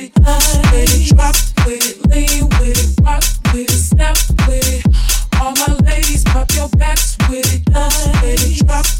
it, love with it, drop with it, lean with it, rock with it, snap with it. All my ladies, pop your backs with it, drop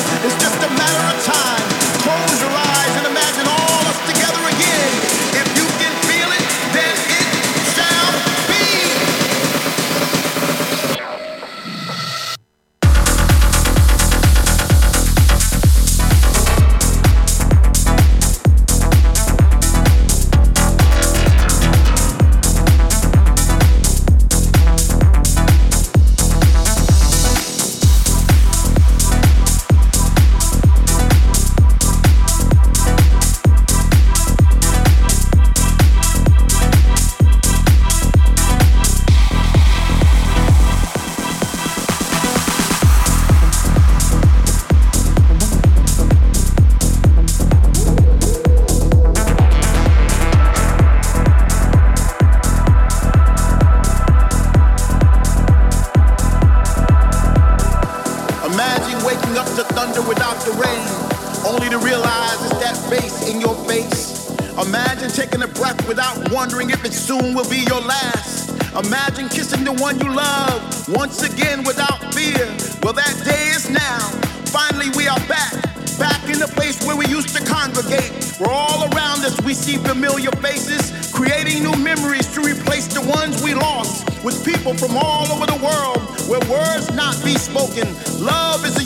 Caught is a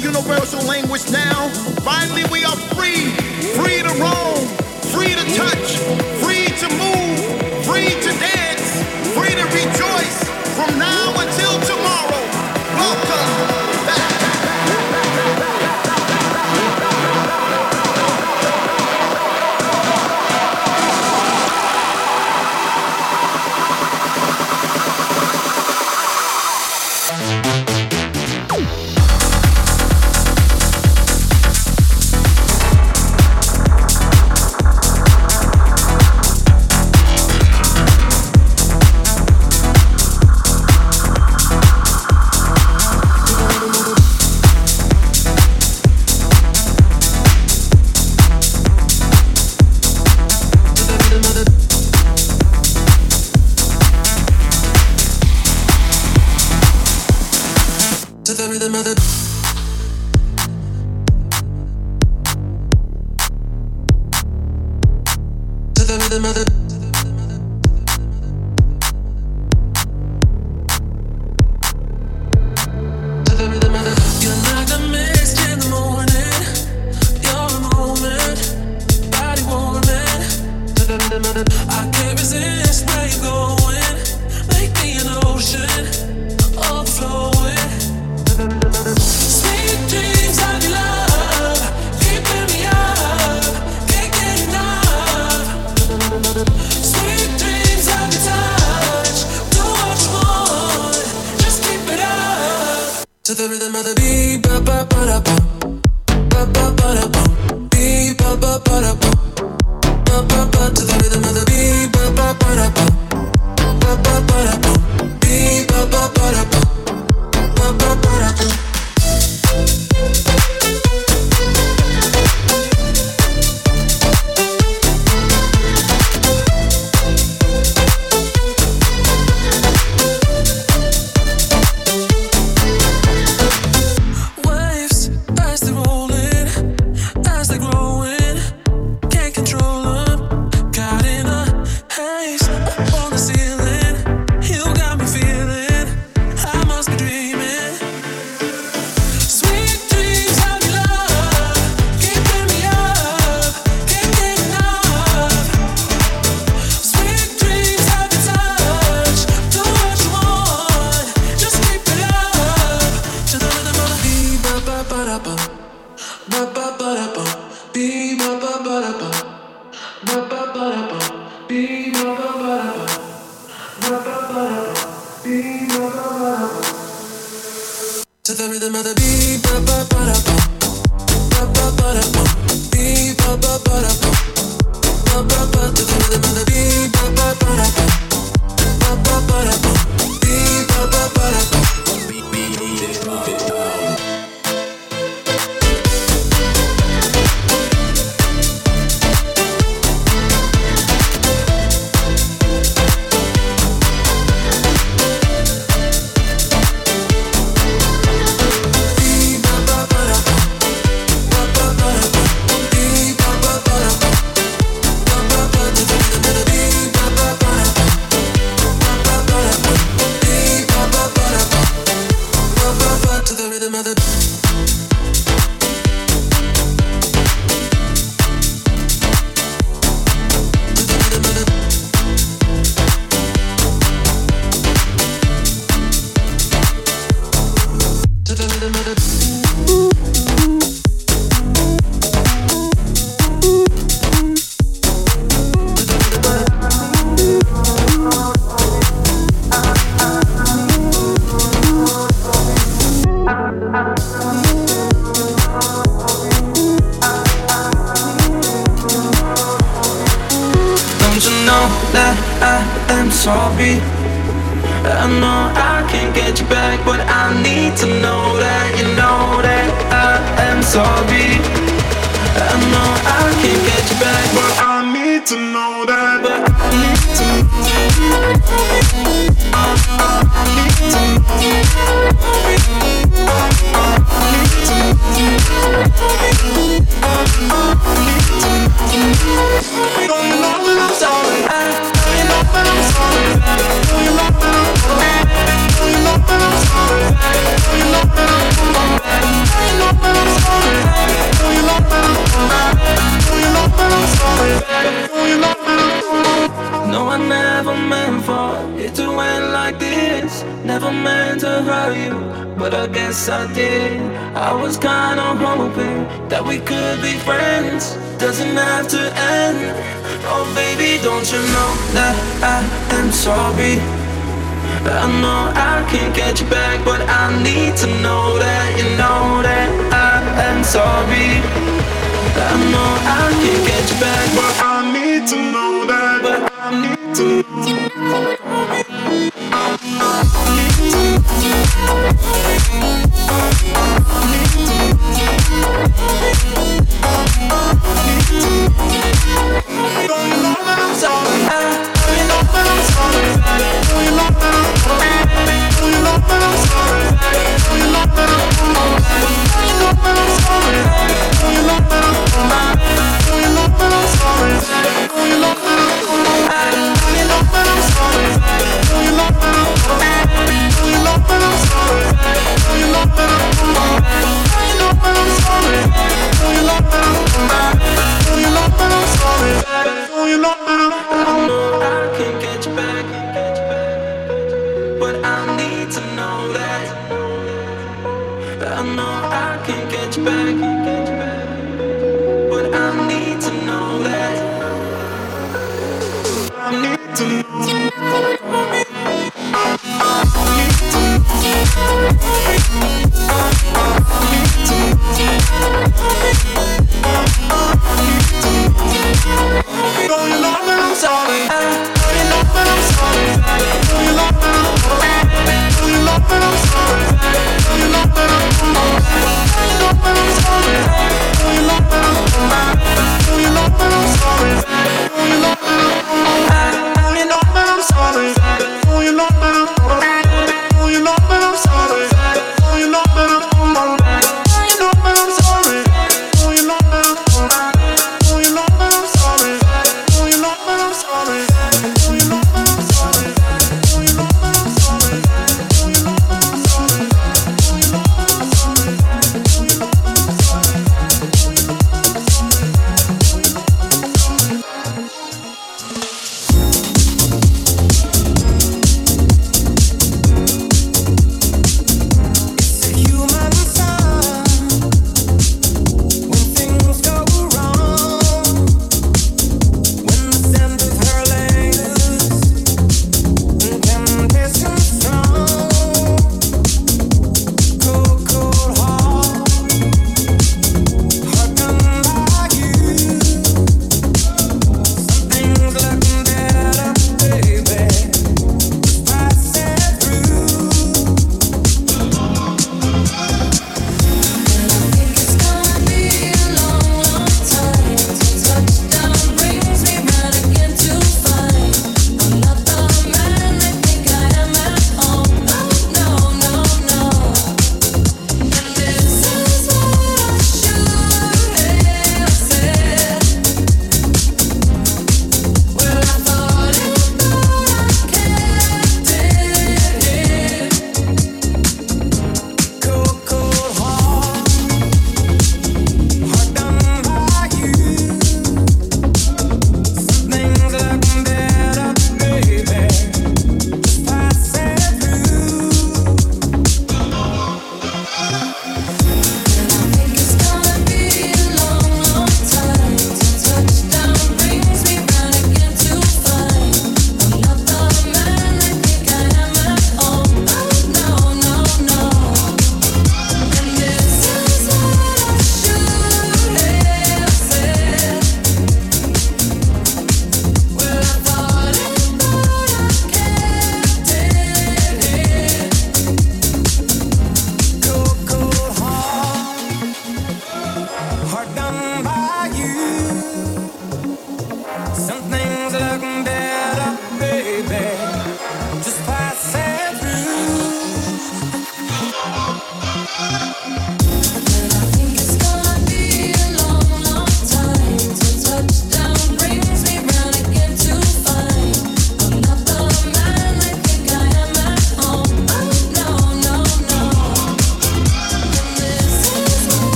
I need to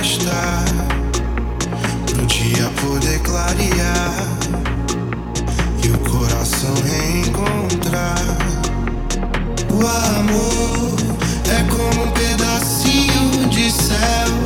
gastar pro dia poder clarear e o coração reencontrar. O amor é como um pedacinho de céu.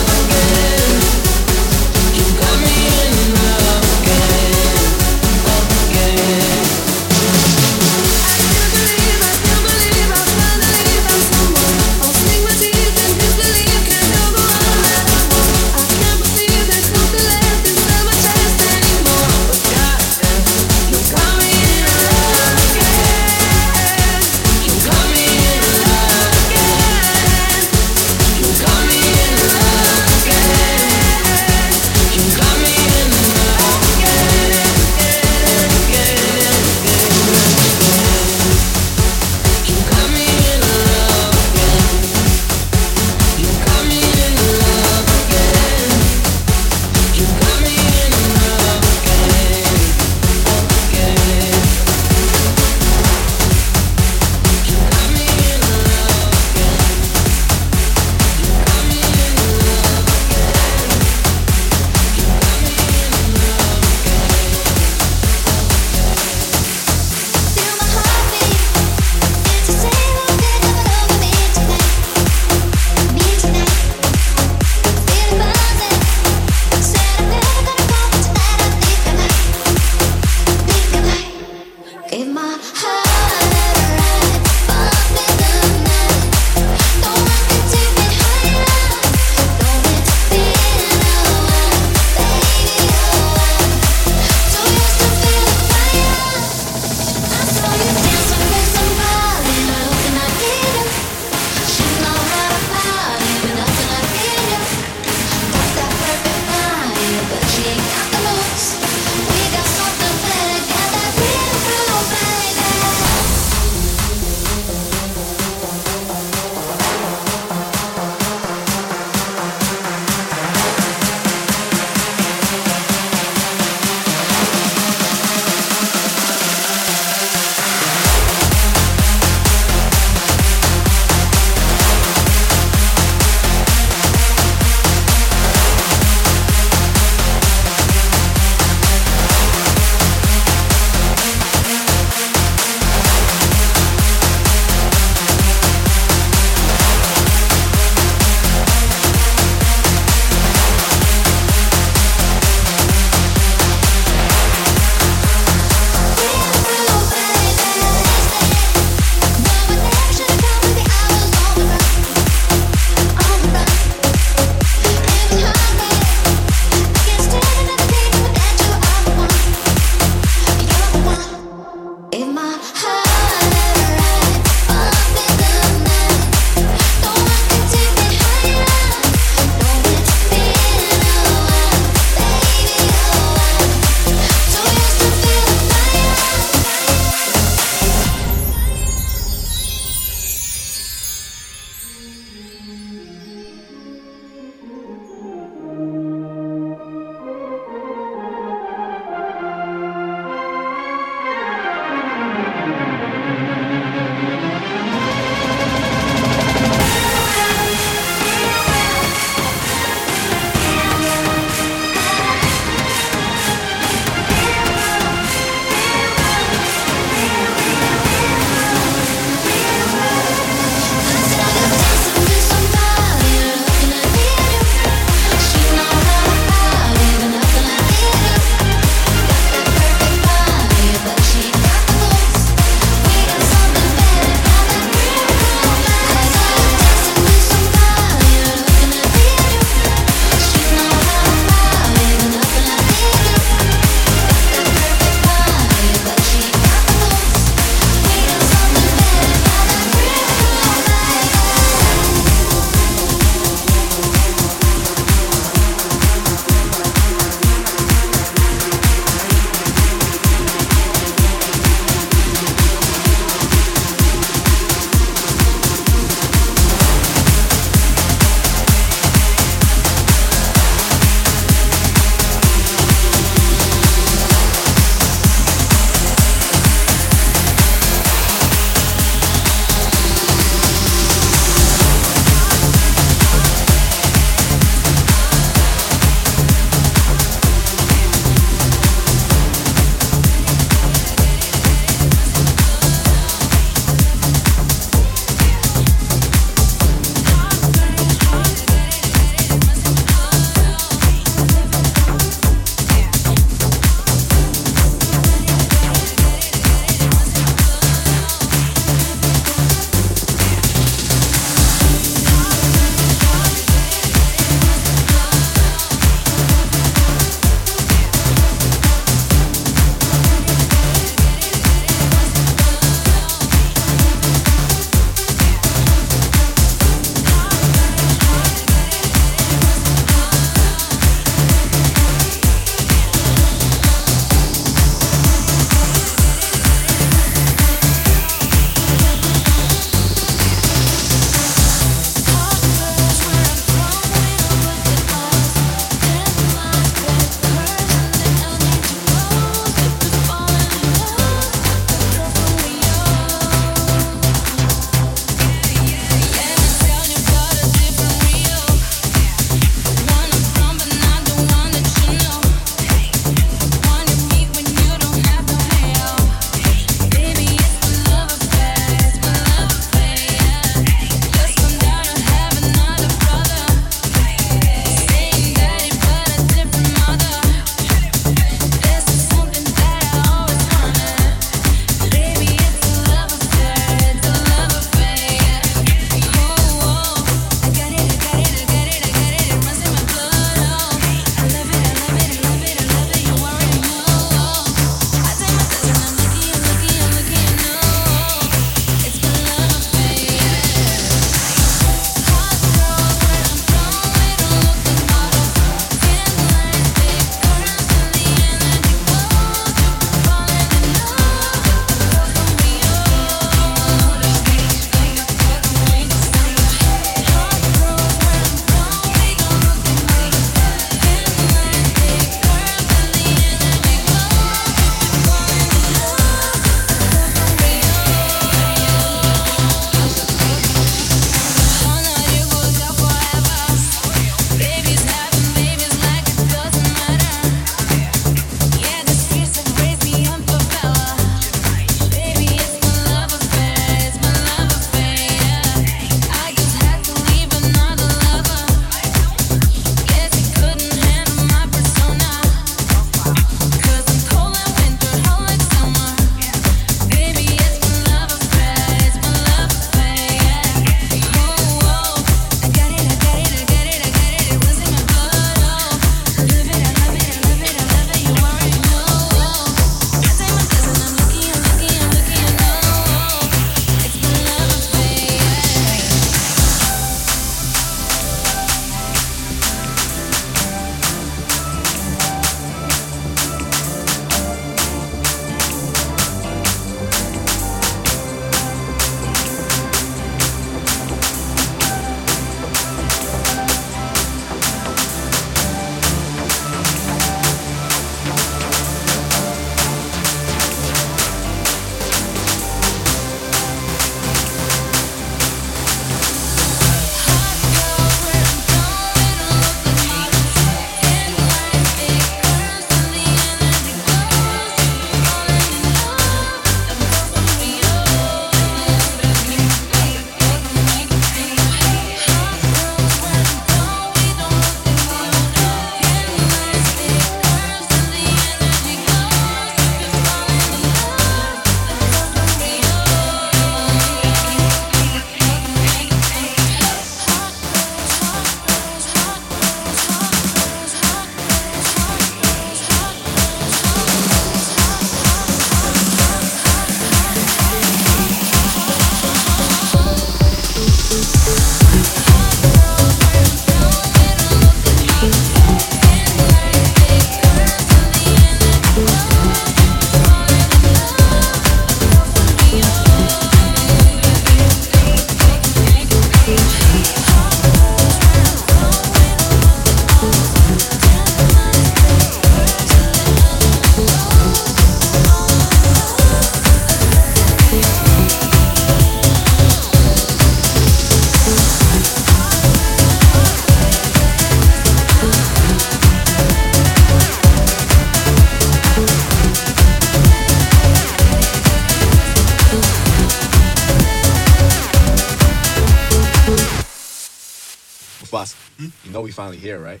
here, right?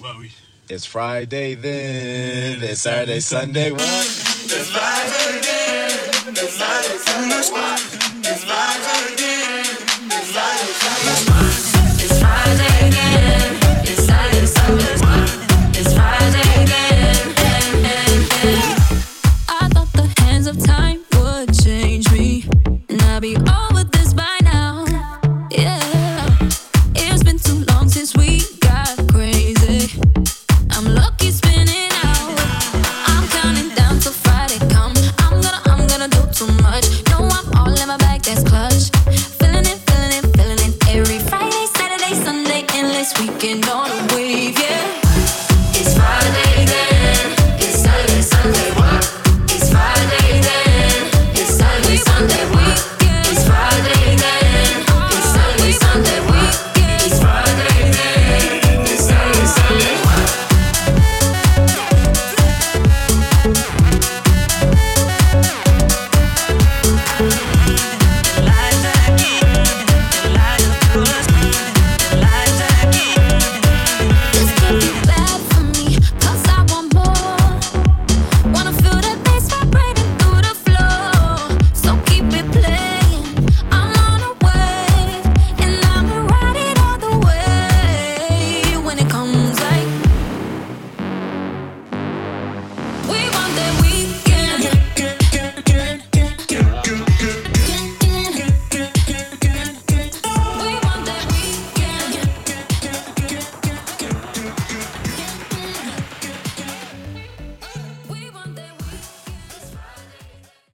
Well, we. It's Friday then. It's Saturday, Sunday. What? It's Friday then. It's in Sunday. What?